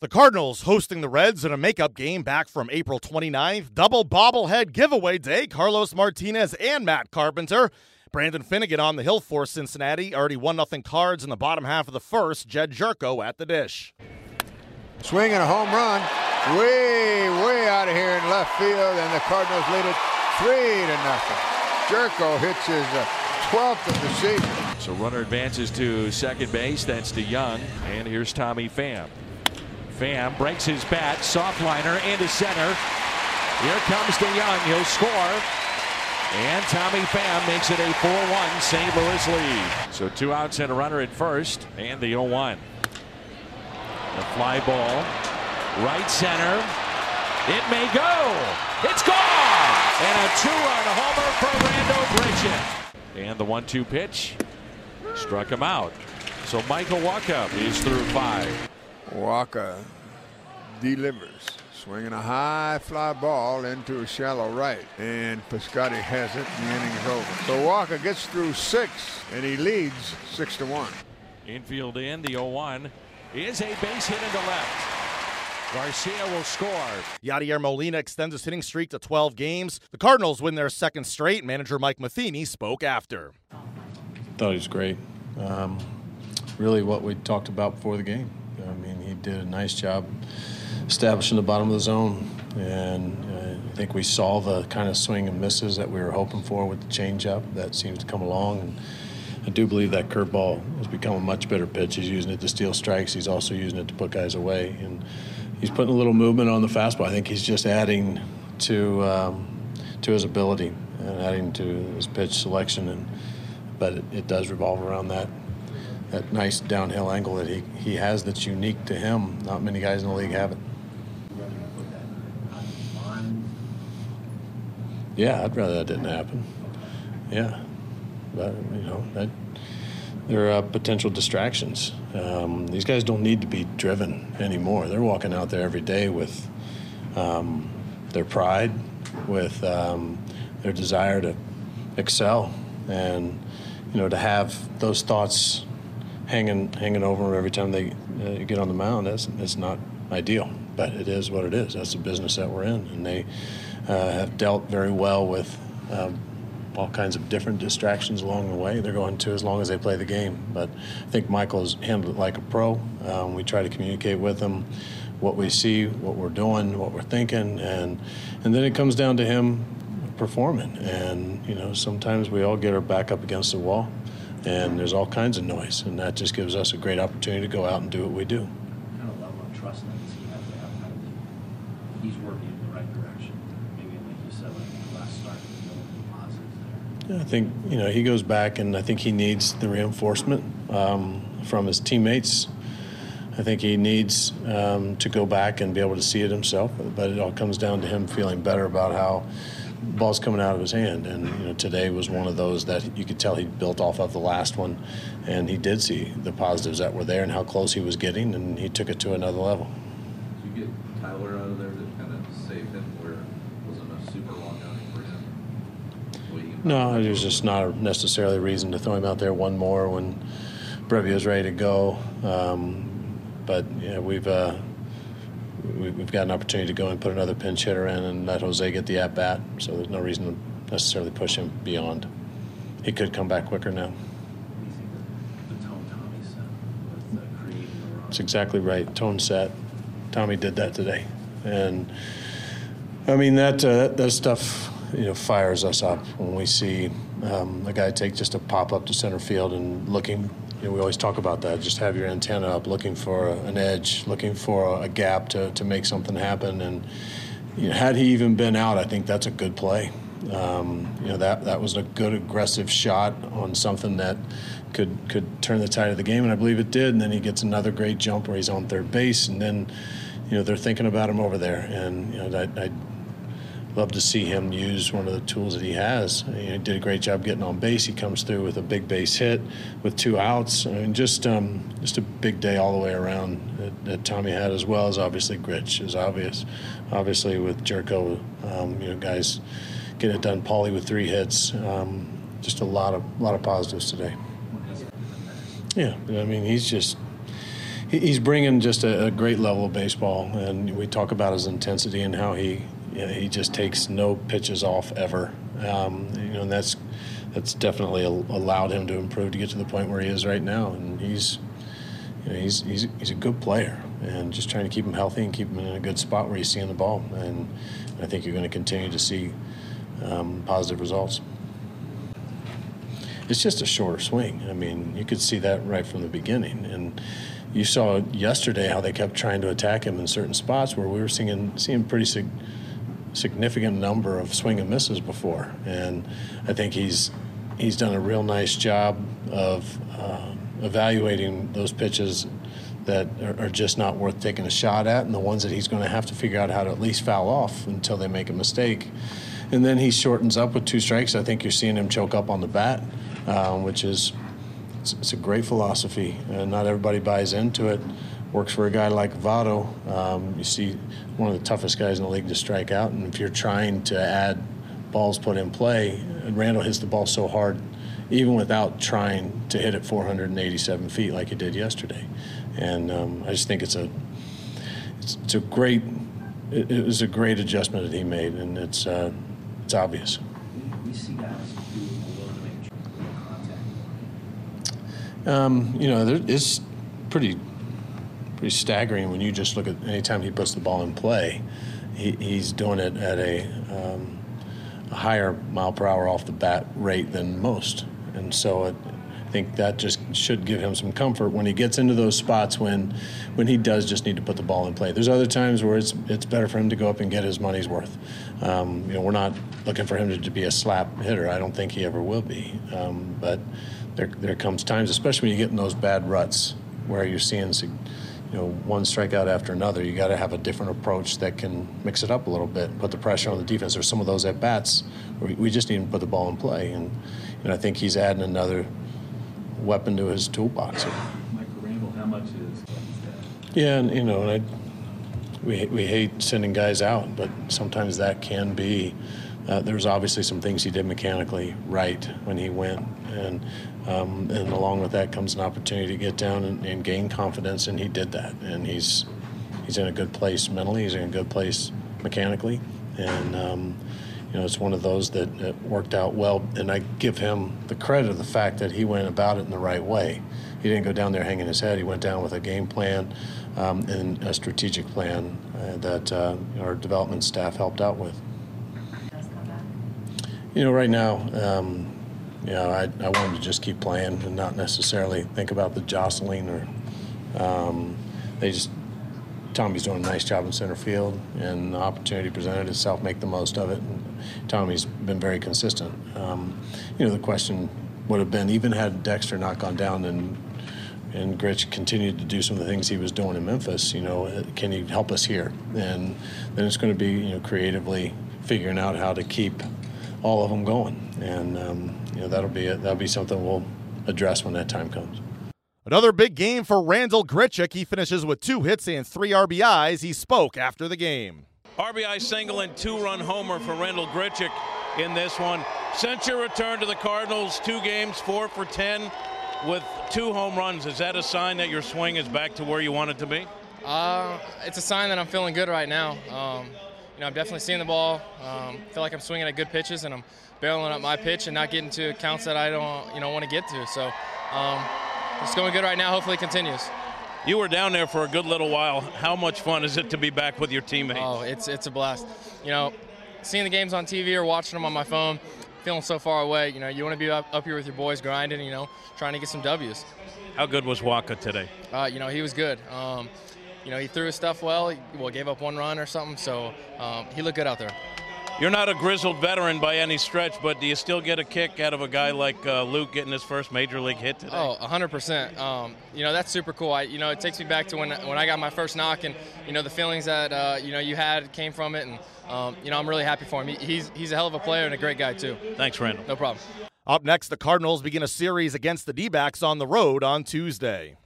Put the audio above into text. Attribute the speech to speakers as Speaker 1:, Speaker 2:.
Speaker 1: The Cardinals hosting the Reds in a makeup game back from April 29th. Double bobblehead giveaway day. Carlos Martinez and Matt Carpenter. Brandon Finnegan on the hill for Cincinnati. Already 1 0 cards in the bottom half of the first. Jedd Gyorko at the dish.
Speaker 2: Swing Swinging a home run. Way, way out of here in left field, and the Cardinals lead it 3 to nothing. Gyorko hits his uh, 12th of the season.
Speaker 3: So runner advances to second base. That's DeJong. And here's Tommy Pham. Pham breaks his bat. Soft liner into center. Here comes DeJong. He'll score. And Tommy Pham makes it a 4-1 St. Louis lead. So two outs and a runner at first. And the 0-1. The fly ball. Right center. It may go. It's gone. And a two-run homer for Randal Grichuk. And the one-two pitch struck him out. So Michael Wacha is through five.
Speaker 2: Wacha delivers. Swinging a high fly ball into a shallow right. And Piscotty has it. And the inning's over. So Wacha gets through six, and he leads six to one.
Speaker 3: Infield in, the 0-1 is a base hit into left. Garcia will score.
Speaker 1: Yadier Molina extends his hitting streak to 12 games. The Cardinals win their second straight. Manager Mike Matheny spoke after.
Speaker 4: Thought he was great. Um, really, what we talked about before the game. Did a nice job establishing the bottom of the zone, and I think we saw the kind of swing and misses that we were hoping for with the changeup. That seems to come along, and I do believe that curveball has become a much better pitch. He's using it to steal strikes. He's also using it to put guys away, and he's putting a little movement on the fastball. I think he's just adding to um, to his ability and adding to his pitch selection, and but it, it does revolve around that that nice downhill angle that he, he has that's unique to him. Not many guys in the league have it. Yeah, I'd rather that didn't happen. Yeah, but you know that there are potential distractions. Um, these guys don't need to be driven anymore. They're walking out there every day with um, their pride, with um, their desire to excel, and you know to have those thoughts hanging hanging over them every time they uh, get on the mound. That's that's not ideal, but it is what it is. That's the business that we're in, and they uh, have dealt very well with. Um, all kinds of different distractions along the way. They're going to as long as they play the game. But I think Michael's handled it like a pro. Um, we try to communicate with him what we see, what we're doing, what we're thinking, and and then it comes down to him performing. And you know, sometimes we all get our back up against the wall, and there's all kinds of noise, and that just gives us a great opportunity to go out and do what we do.
Speaker 5: kind of level of trust that he has to have kind of he's working in the right direction. Maybe like you said, like last start, you know, positives there.
Speaker 4: Yeah, I think you know he goes back, and I think he needs the reinforcement um, from his teammates. I think he needs um, to go back and be able to see it himself. But it all comes down to him feeling better about how ball's coming out of his hand. And you know, today was one of those that you could tell he built off of the last one, and he did see the positives that were there and how close he was getting, and he took it to another level.
Speaker 6: Did you get Tyler out of there to kind of save him where it wasn't a super long outing for him? Way he can-
Speaker 4: No, there's just not necessarily a reason to throw him out there one more when Brebbia's ready to go. Um, but yeah, we've uh, we- we've got an opportunity to go and put another pinch hitter in and let Jose get the at bat. So there's no reason to necessarily push him beyond. He could come back quicker now. That's exactly right. Tone set. Tommy did that today, and I mean that uh, that stuff you know fires us up when we see um, a guy take just a pop up to center field and looking. You know, we always talk about that. Just have your antenna up, looking for a, an edge, looking for a, gap to, to make something happen. And you know, had he even been out, I think that's a good play. Um, you know that that was a good aggressive shot on something that could could turn the tide of the game, and I believe it did. And then he gets another great jump where he's on third base, and then you know they're thinking about him over there, and you know I, I'd love to see him use one of the tools that he has. He did a great job getting on base. He comes through with a big base hit with two outs. I mean, just um, just a big day all the way around that, that Tommy had, as well as obviously Gritch is obvious. Obviously with Gyorko, um, you know, guys getting it done. Paulie with three hits. Um, just a lot of lot of positives today. Yeah, I mean he's just he's bringing just a, a, great level of baseball, and we talk about his intensity and how he know, he just takes no pitches off ever. Um, you know, and that's that's definitely allowed him to improve to get to the point where he is right now, and he's you know, he's he's he's a good player, and just trying to keep him healthy and keep him in a good spot where he's seeing the ball, and I think you're going to continue to see um, positive results. It's just a shorter swing. I mean, you could see that right from the beginning, and you saw yesterday how they kept trying to attack him in certain spots where we were seeing seeing pretty sig- significant number of swing and misses before, and I think he's he's done a real nice job of uh, evaluating those pitches that are, are, just not worth taking a shot at, and the ones that he's going to have to figure out how to at least foul off until they make a mistake. And then he shortens up with two strikes. I think you're seeing him choke up on the bat, um, which is it's, it's, a great philosophy. Uh, not everybody buys into it. Works for a guy like Votto. Um, you see one of the toughest guys in the league to strike out, and if you're trying to add balls put in play, Randal hits the ball so hard, even without trying to hit it 487 feet like he did yesterday. And um, I just think it's a it's, it's a great it, it, was a great adjustment that he made, and it's uh, it's obvious.
Speaker 5: We see guys
Speaker 4: Um, you know, there, it's pretty pretty staggering when you just look at anytime he puts the ball in play, he, he's doing it at a, um, a, higher mile per hour off the bat rate than most, and so it, I think that just should give him some comfort when he gets into those spots when when he does just need to put the ball in play. There's other times where it's it's better for him to go up and get his money's worth. Um, you know, we're not looking for him to, to, be a slap hitter. I don't think he ever will be, um, but there, there comes times, especially when you get in those bad ruts where you're seeing, you know, one strikeout after another. You got to have a different approach that can mix it up a little bit, put the pressure on the defense. There's some of those at bats where we just need to put the ball in play, and and I think he's adding another weapon to his toolbox.
Speaker 5: Michael Randal, how much is?
Speaker 4: Yeah, and you know, and I, we we hate sending guys out, but sometimes that can be. Uh, there's obviously some things he did mechanically right when he went, and um, and along with that comes an opportunity to get down and, and, gain confidence, and he did that. And he's he's in a good place mentally. He's in a good place mechanically, and um, you know it's one of those that, worked out well. And I give him the credit of the fact that he went about it in the right way. He didn't go down there hanging his head. He went down with a game plan um, and a strategic plan uh, that uh, our development staff helped out with. You know, right now. Um, you know, I, I wanted to just keep playing and not necessarily think about the jostling or um, they just Tommy's doing a nice job in center field and the opportunity presented itself, make the most of it. And Tommy's been very consistent. Um, you know, the question would have been even had Dexter not gone down and and Gritch continued to do some of the things he was doing in Memphis, you know, can he help us here? And then it's going to be, you know, creatively figuring out how to keep all of them going. And um, you know that'll be a, that'll be something we'll address when that time comes.
Speaker 1: Another big game for Randal Grichuk. He finishes with two hits and three RBIs. He spoke after the game.
Speaker 7: RBI single and two-run homer for Randal Grichuk in this one. Since your return to the Cardinals, two games, four for ten, with two home runs. Is that a sign that your swing is back to where you want it to be?
Speaker 8: Uh, it's a sign that I'm feeling good right now. Um, you know, I'm definitely seeing the ball. Um, feel like I'm swinging at good pitches, and I'm barreling up my pitch and not getting to counts that I don't, you know, want to get to. So um, it's going good right now. Hopefully, it continues.
Speaker 7: You were down there for a good little while. How much fun is it to be back with your teammates?
Speaker 8: Oh, it's it's a blast. You know, seeing the games on TV or watching them on my phone, feeling so far away. You know, you want to be up, up here with your boys, grinding. You know, trying to get some W's.
Speaker 7: How good was Wacha today?
Speaker 8: Uh, you know, he was good. Um, you know, he threw his stuff well. He, well, gave up one run or something, so um, he looked good out there.
Speaker 7: You're not a grizzled veteran by any stretch, but do you still get a kick out of a guy like uh, Luke getting his first major league hit today?
Speaker 8: Oh, 100%. Um, you know, that's super cool. I, you know, it takes me back to when when I got my first knock, and you know the feelings that uh, you know you had came from it, and um, you know I'm really happy for him. He, he's he's a hell of a player and a great guy too.
Speaker 7: Thanks, Randal.
Speaker 8: No problem.
Speaker 1: Up next, the Cardinals begin a series against the D-backs on the road on Tuesday.